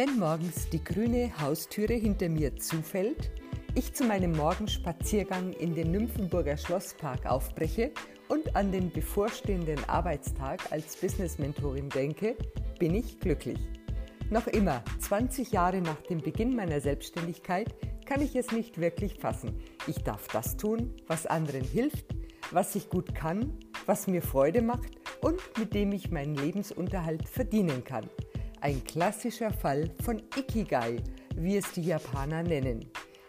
Wenn morgens die grüne Haustüre hinter mir zufällt, ich zu meinem Morgenspaziergang in den Nymphenburger Schlosspark aufbreche und an den bevorstehenden Arbeitstag als Business-Mentorin denke, bin ich glücklich. Noch immer, 20 Jahre nach dem Beginn meiner Selbstständigkeit, kann ich es nicht wirklich fassen. Ich darf das tun, was anderen hilft, was ich gut kann, was mir Freude macht und mit dem ich meinen Lebensunterhalt verdienen kann. Ein klassischer Fall von Ikigai, wie es die Japaner nennen.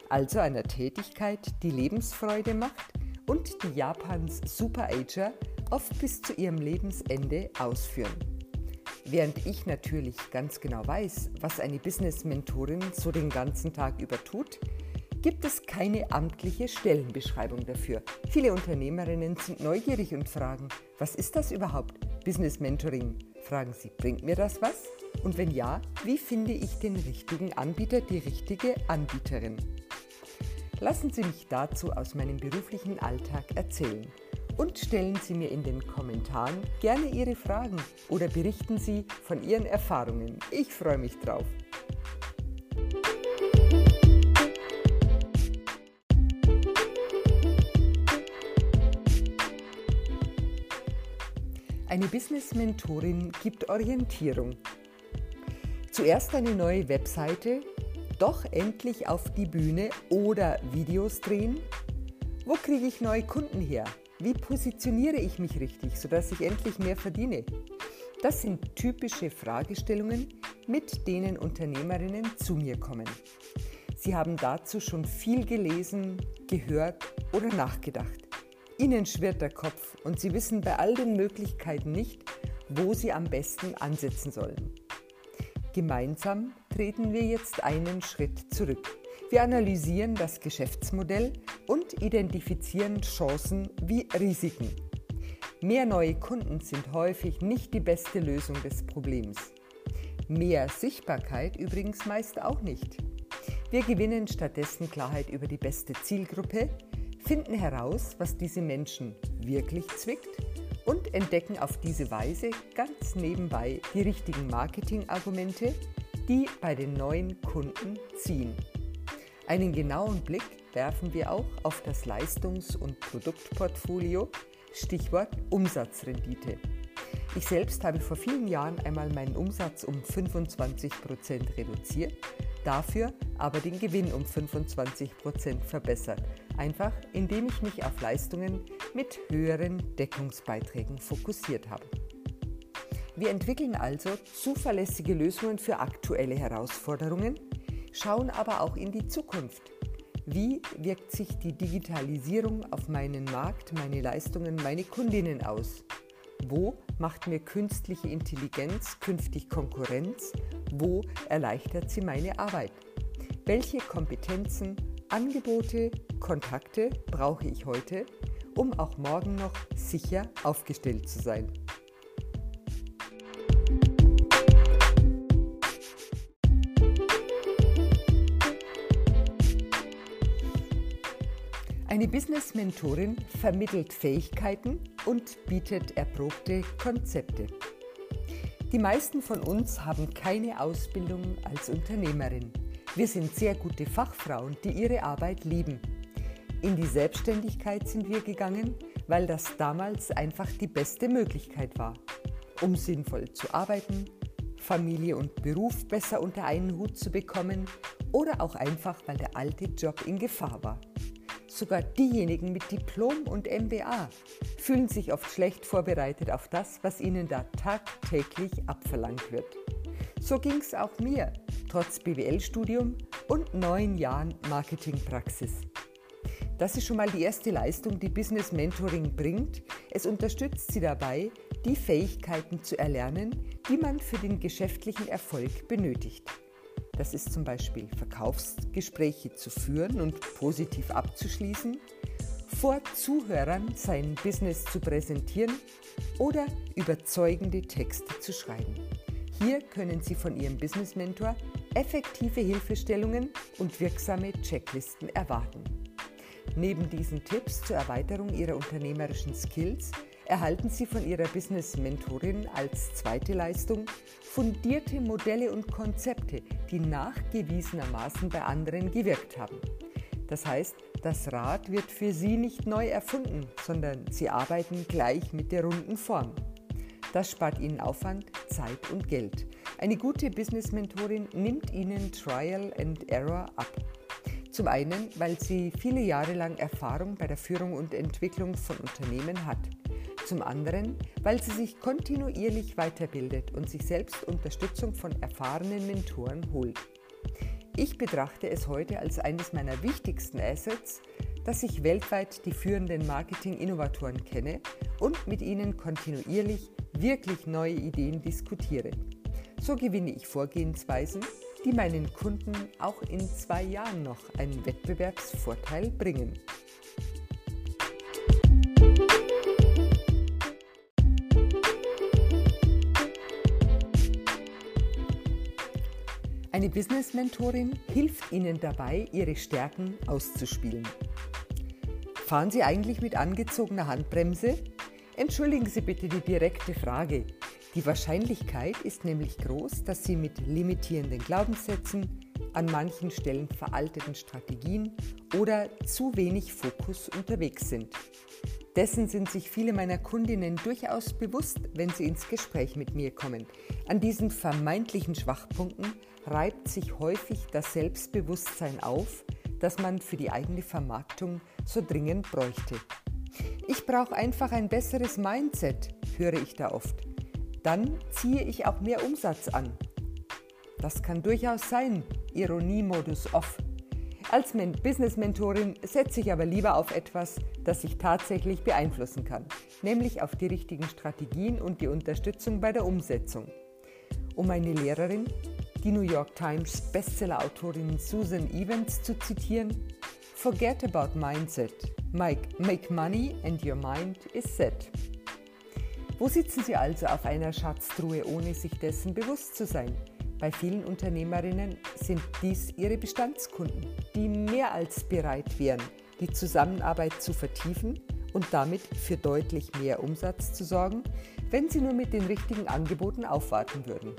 Also einer Tätigkeit, die Lebensfreude macht und die Japans Superager oft bis zu ihrem Lebensende ausführen. Während ich natürlich ganz genau weiß, was eine Business-Mentorin so den ganzen Tag über tut, gibt es keine amtliche Stellenbeschreibung dafür. Viele Unternehmerinnen sind neugierig und fragen, was ist das überhaupt? Business Mentoring. Fragen sie, bringt mir das was? Und wenn ja, wie finde ich den richtigen Anbieter, die richtige Anbieterin? Lassen Sie mich dazu aus meinem beruflichen Alltag erzählen und stellen Sie mir in den Kommentaren gerne Ihre Fragen oder berichten Sie von Ihren Erfahrungen. Ich freue mich drauf. Eine Business-Mentorin gibt Orientierung. Zuerst eine neue Webseite, doch endlich auf die Bühne oder Videos drehen. Wo kriege ich neue Kunden her? Wie positioniere ich mich richtig, sodass ich endlich mehr verdiene? Das sind typische Fragestellungen, mit denen Unternehmerinnen zu mir kommen. Sie haben dazu schon viel gelesen, gehört oder nachgedacht. Ihnen schwirrt der Kopf und Sie wissen bei all den Möglichkeiten nicht, wo Sie am besten ansetzen sollen. Gemeinsam treten wir jetzt einen Schritt zurück. Wir analysieren das Geschäftsmodell und identifizieren Chancen wie Risiken. Mehr neue Kunden sind häufig nicht die beste Lösung des Problems. Mehr Sichtbarkeit übrigens meist auch nicht. Wir gewinnen stattdessen Klarheit über die beste Zielgruppe, finden heraus, was diese Menschen wirklich zwickt und entdecken auf diese Weise ganz nebenbei die richtigen Marketingargumente, die bei den neuen Kunden ziehen. Einen genauen Blick werfen wir auch auf das Leistungs- und Produktportfolio, Stichwort Umsatzrendite. Ich selbst habe vor vielen Jahren einmal meinen Umsatz um 25 Prozent reduziert, dafür aber den Gewinn um 25 Prozent verbessert, einfach indem ich mich auf Leistungen mit höheren Deckungsbeiträgen fokussiert habe. Wir entwickeln also zuverlässige Lösungen für aktuelle Herausforderungen, schauen aber auch in die Zukunft. Wie wirkt sich die Digitalisierung auf meinen Markt, meine Leistungen, meine Kundinnen aus? Wo macht mir künstliche Intelligenz künftig Konkurrenz? Wo erleichtert sie meine Arbeit? Welche Kompetenzen, Angebote, Kontakte brauche ich heute, um auch morgen noch sicher aufgestellt zu sein? Eine Business-Mentorin vermittelt Fähigkeiten und bietet erprobte Konzepte. Die meisten von uns haben keine Ausbildung als Unternehmerin. Wir sind sehr gute Fachfrauen, die ihre Arbeit lieben. In die Selbstständigkeit sind wir gegangen, weil das damals einfach die beste Möglichkeit war, um sinnvoll zu arbeiten, Familie und Beruf besser unter einen Hut zu bekommen oder auch einfach, weil der alte Job in Gefahr war. Sogar diejenigen mit Diplom und MBA fühlen sich oft schlecht vorbereitet auf das, was ihnen da tagtäglich abverlangt wird. So ging es auch mir, trotz BWL-Studium und neun Jahren Marketingpraxis. Das ist schon mal die erste Leistung, die Business Mentoring bringt. Es unterstützt Sie dabei, die Fähigkeiten zu erlernen, die man für den geschäftlichen Erfolg benötigt. Das ist zum Beispiel Verkaufsgespräche zu führen und positiv abzuschließen, vor Zuhörern sein Business zu präsentieren oder überzeugende Texte zu schreiben. Hier können Sie von Ihrem Business Mentor effektive Hilfestellungen und wirksame Checklisten erwarten. Neben diesen Tipps zur Erweiterung Ihrer unternehmerischen Skills erhalten Sie von Ihrer Business-Mentorin als zweite Leistung fundierte Modelle und Konzepte, die nachgewiesenermaßen bei anderen gewirkt haben. Das heißt, das Rad wird für Sie nicht neu erfunden, sondern Sie arbeiten gleich mit der runden Form. Das spart Ihnen Aufwand, Zeit und Geld. Eine gute Business-Mentorin nimmt Ihnen Trial and Error ab. Zum einen, weil sie viele Jahre lang Erfahrung bei der Führung und Entwicklung von Unternehmen hat. Zum anderen, weil sie sich kontinuierlich weiterbildet und sich selbst Unterstützung von erfahrenen Mentoren holt. Ich betrachte es heute als eines meiner wichtigsten Assets, dass ich weltweit die führenden Marketing-Innovatoren kenne und mit ihnen kontinuierlich wirklich neue Ideen diskutiere. So gewinne ich Vorgehensweisen, die meinen Kunden auch in zwei Jahren noch einen Wettbewerbsvorteil bringen. Eine Business-Mentorin hilft Ihnen dabei, Ihre Stärken auszuspielen. Fahren Sie eigentlich mit angezogener Handbremse? Entschuldigen Sie bitte die direkte Frage. Die Wahrscheinlichkeit ist nämlich groß, dass Sie mit limitierenden Glaubenssätzen, an manchen Stellen veralteten Strategien oder zu wenig Fokus unterwegs sind. Dessen sind sich viele meiner Kundinnen durchaus bewusst, wenn sie ins Gespräch mit mir kommen. An diesen vermeintlichen Schwachpunkten reibt sich häufig das Selbstbewusstsein auf, das man für die eigene Vermarktung so dringend bräuchte. Ich brauche einfach ein besseres Mindset, höre ich da oft. Dann ziehe ich auch mehr Umsatz an. Das kann durchaus sein, Ironiemodus off. Als Business-Mentorin setze ich aber lieber auf etwas, das ich tatsächlich beeinflussen kann, nämlich auf die richtigen Strategien und die Unterstützung bei der Umsetzung. Um meine Lehrerin die New York Times Bestseller-Autorin Susan Evans zu zitieren, Forget about mindset. Make money and your mind is set. Wo sitzen Sie also auf einer Schatztruhe, ohne sich dessen bewusst zu sein? Bei vielen Unternehmerinnen sind dies ihre Bestandskunden, die mehr als bereit wären, die Zusammenarbeit zu vertiefen und damit für deutlich mehr Umsatz zu sorgen, wenn sie nur mit den richtigen Angeboten aufwarten würden.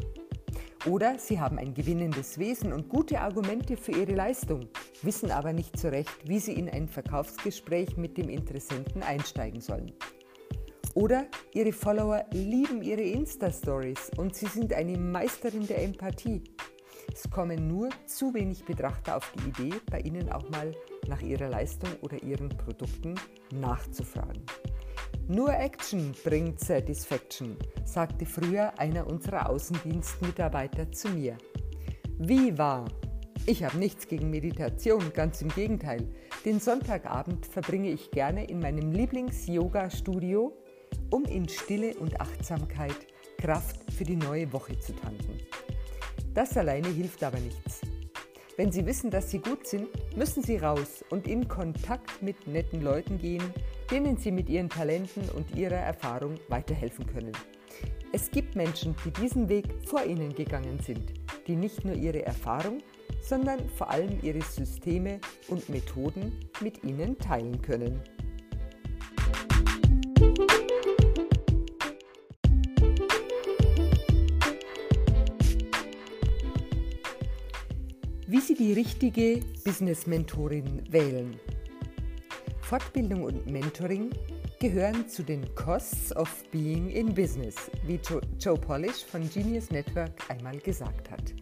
Oder sie haben ein gewinnendes Wesen und gute Argumente für ihre Leistung, wissen aber nicht so recht, wie sie in ein Verkaufsgespräch mit dem Interessenten einsteigen sollen. Oder ihre Follower lieben ihre Insta-Stories und sie sind eine Meisterin der Empathie. Es kommen nur zu wenig Betrachter auf die Idee, bei ihnen auch mal nach ihrer Leistung oder ihren Produkten nachzufragen. Nur Action bringt Satisfaction, sagte früher einer unserer Außendienstmitarbeiter zu mir. Wie wahr? Ich habe nichts gegen Meditation, ganz im Gegenteil. Den Sonntagabend verbringe ich gerne in meinem Lieblings-Yoga-Studio, um in Stille und Achtsamkeit Kraft für die neue Woche zu tanken. Das alleine hilft aber nichts. Wenn Sie wissen, dass Sie gut sind, müssen Sie raus und in Kontakt mit netten Leuten gehen, denen Sie mit Ihren Talenten und Ihrer Erfahrung weiterhelfen können. Es gibt Menschen, die diesen Weg vor Ihnen gegangen sind, die nicht nur ihre Erfahrung, sondern vor allem ihre Systeme und Methoden mit Ihnen teilen können. Die richtige Business-Mentorin wählen. Fortbildung und Mentoring gehören zu den Costs of Being in Business, wie Joe Polish von Genius Network einmal gesagt hat.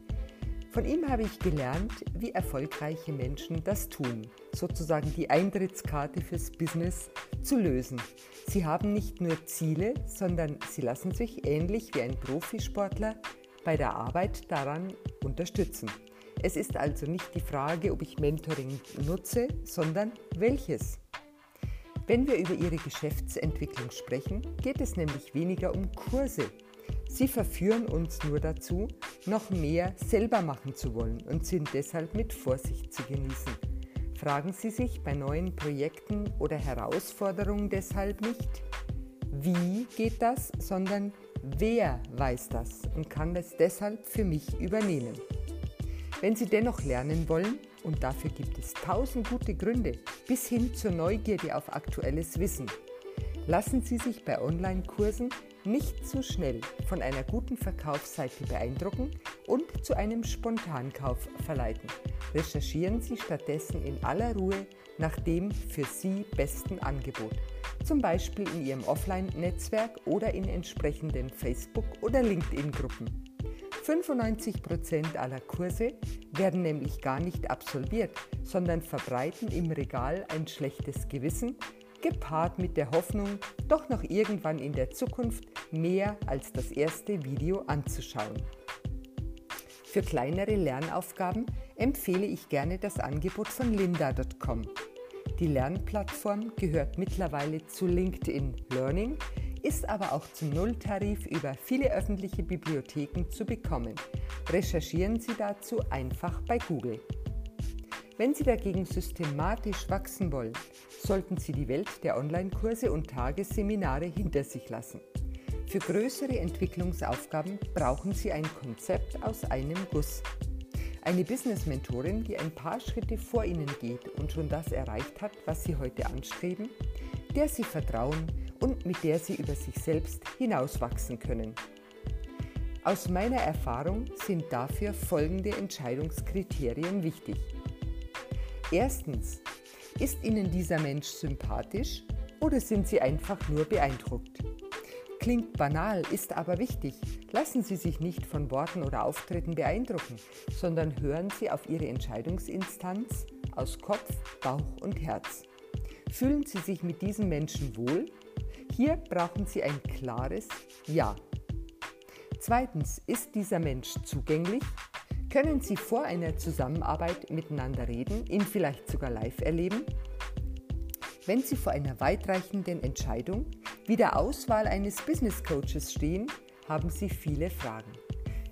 Von ihm habe ich gelernt, wie erfolgreiche Menschen das tun, sozusagen die Eintrittskarte fürs Business zu lösen. Sie haben nicht nur Ziele, sondern sie lassen sich ähnlich wie ein Profisportler bei der Arbeit daran unterstützen. Es ist also nicht die Frage, ob ich Mentoring nutze, sondern welches. Wenn wir über Ihre Geschäftsentwicklung sprechen, geht es nämlich weniger um Kurse. Sie verführen uns nur dazu, noch mehr selber machen zu wollen und sind deshalb mit Vorsicht zu genießen. Fragen Sie sich bei neuen Projekten oder Herausforderungen deshalb nicht, wie geht das, sondern wer weiß das und kann es deshalb für mich übernehmen. Wenn Sie dennoch lernen wollen, und dafür gibt es tausend gute Gründe, bis hin zur Neugierde auf aktuelles Wissen, Lassen Sie sich bei Online-Kursen nicht zu schnell von einer guten Verkaufsseite beeindrucken und zu einem Spontankauf verleiten. Recherchieren Sie stattdessen in aller Ruhe nach dem für Sie besten Angebot, zum Beispiel in Ihrem Offline-Netzwerk oder in entsprechenden Facebook- oder LinkedIn-Gruppen. 95% aller Kurse werden nämlich gar nicht absolviert, sondern verbreiten im Regal ein schlechtes Gewissen, gepaart mit der Hoffnung, doch noch irgendwann in der Zukunft mehr als das erste Video anzuschauen. Für kleinere Lernaufgaben empfehle ich gerne das Angebot von lynda.com. Die Lernplattform gehört mittlerweile zu LinkedIn Learning, ist aber auch zum Nulltarif über viele öffentliche Bibliotheken zu bekommen. Recherchieren Sie dazu einfach bei Google. Wenn Sie dagegen systematisch wachsen wollen, sollten Sie die Welt der Online-Kurse und Tagesseminare hinter sich lassen. Für größere Entwicklungsaufgaben brauchen Sie ein Konzept aus einem Guss. Eine Business-Mentorin, die ein paar Schritte vor Ihnen geht und schon das erreicht hat, was Sie heute anstreben, der Sie vertrauen und mit der Sie über sich selbst hinauswachsen können. Aus meiner Erfahrung sind dafür folgende Entscheidungskriterien wichtig. Erstens, ist Ihnen dieser Mensch sympathisch oder sind Sie einfach nur beeindruckt? Klingt banal, ist aber wichtig. Lassen Sie sich nicht von Worten oder Auftritten beeindrucken, sondern hören Sie auf Ihre Entscheidungsinstanz aus Kopf, Bauch und Herz. Fühlen Sie sich mit diesem Menschen wohl? Hier brauchen Sie ein klares Ja. Zweitens, ist dieser Mensch zugänglich? Können Sie vor einer Zusammenarbeit miteinander reden, ihn vielleicht sogar live erleben? Wenn Sie vor einer weitreichenden Entscheidung wie der Auswahl eines Business Coaches stehen, haben Sie viele Fragen.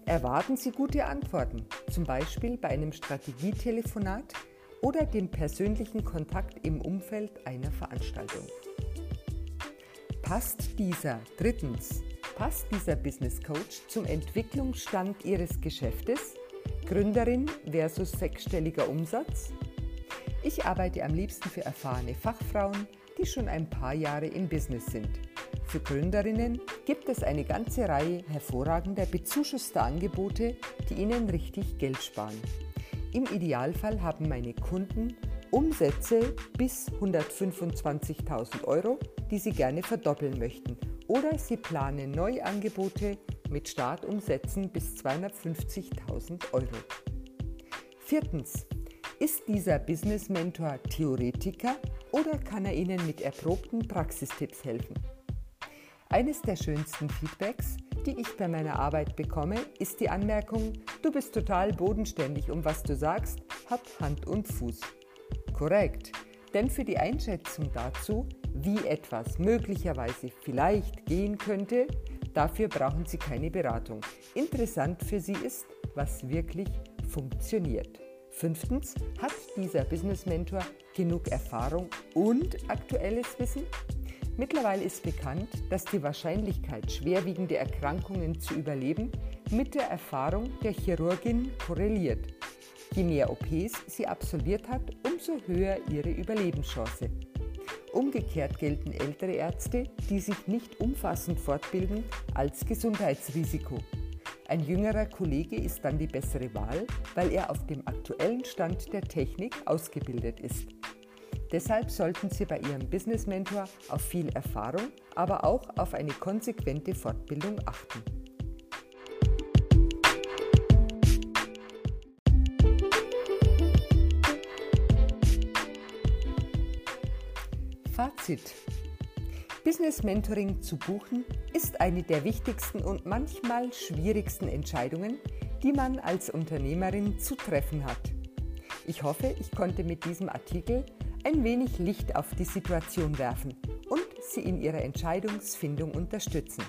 Erwarten Sie gute Antworten, zum Beispiel bei einem Strategietelefonat oder dem persönlichen Kontakt im Umfeld einer Veranstaltung. Passt dieser, drittens, passt dieser Business Coach zum Entwicklungsstand Ihres Geschäftes? Gründerin versus sechsstelliger Umsatz? Ich arbeite am liebsten für erfahrene Fachfrauen, die schon ein paar Jahre im Business sind. Für Gründerinnen gibt es eine ganze Reihe hervorragender bezuschusster Angebote, die ihnen richtig Geld sparen. Im Idealfall haben meine Kunden Umsätze bis 125.000 Euro, die sie gerne verdoppeln möchten. Oder sie planen Neuangebote mit Startumsätzen bis 250.000 Euro. Viertens. Ist dieser Business Mentor Theoretiker oder kann er Ihnen mit erprobten Praxistipps helfen? Eines der schönsten Feedbacks, die ich bei meiner Arbeit bekomme, ist die Anmerkung, du bist total bodenständig und was du sagst, hat Hand und Fuß. Korrekt, denn für die Einschätzung dazu, wie etwas möglicherweise vielleicht gehen könnte, Dafür brauchen Sie keine Beratung. Interessant für Sie ist, was wirklich funktioniert. Fünftens, hat dieser Business Mentor genug Erfahrung und aktuelles Wissen? Mittlerweile ist bekannt, dass die Wahrscheinlichkeit, schwerwiegende Erkrankungen zu überleben, mit der Erfahrung der Chirurgin korreliert. Je mehr OPs sie absolviert hat, umso höher ihre Überlebenschance. Umgekehrt gelten ältere Ärzte, die sich nicht umfassend fortbilden, als Gesundheitsrisiko. Ein jüngerer Kollege ist dann die bessere Wahl, weil er auf dem aktuellen Stand der Technik ausgebildet ist. Deshalb sollten Sie bei Ihrem Business Mentor auf viel Erfahrung, aber auch auf eine konsequente Fortbildung achten. Fazit. Business Mentoring zu buchen ist eine der wichtigsten und manchmal schwierigsten Entscheidungen, die man als Unternehmerin zu treffen hat. Ich hoffe, ich konnte mit diesem Artikel ein wenig Licht auf die Situation werfen und Sie in Ihrer Entscheidungsfindung unterstützen.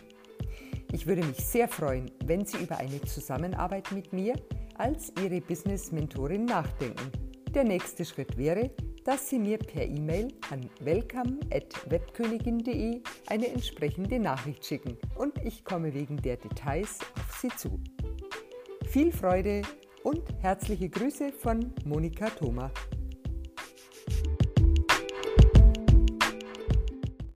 Ich würde mich sehr freuen, wenn Sie über eine Zusammenarbeit mit mir als Ihre Business Mentorin nachdenken. Der nächste Schritt wäre, dass Sie mir per E-Mail an welcome.webkönigin.de eine entsprechende Nachricht schicken und ich komme wegen der Details auf Sie zu. Viel Freude und herzliche Grüße von Monika Thoma.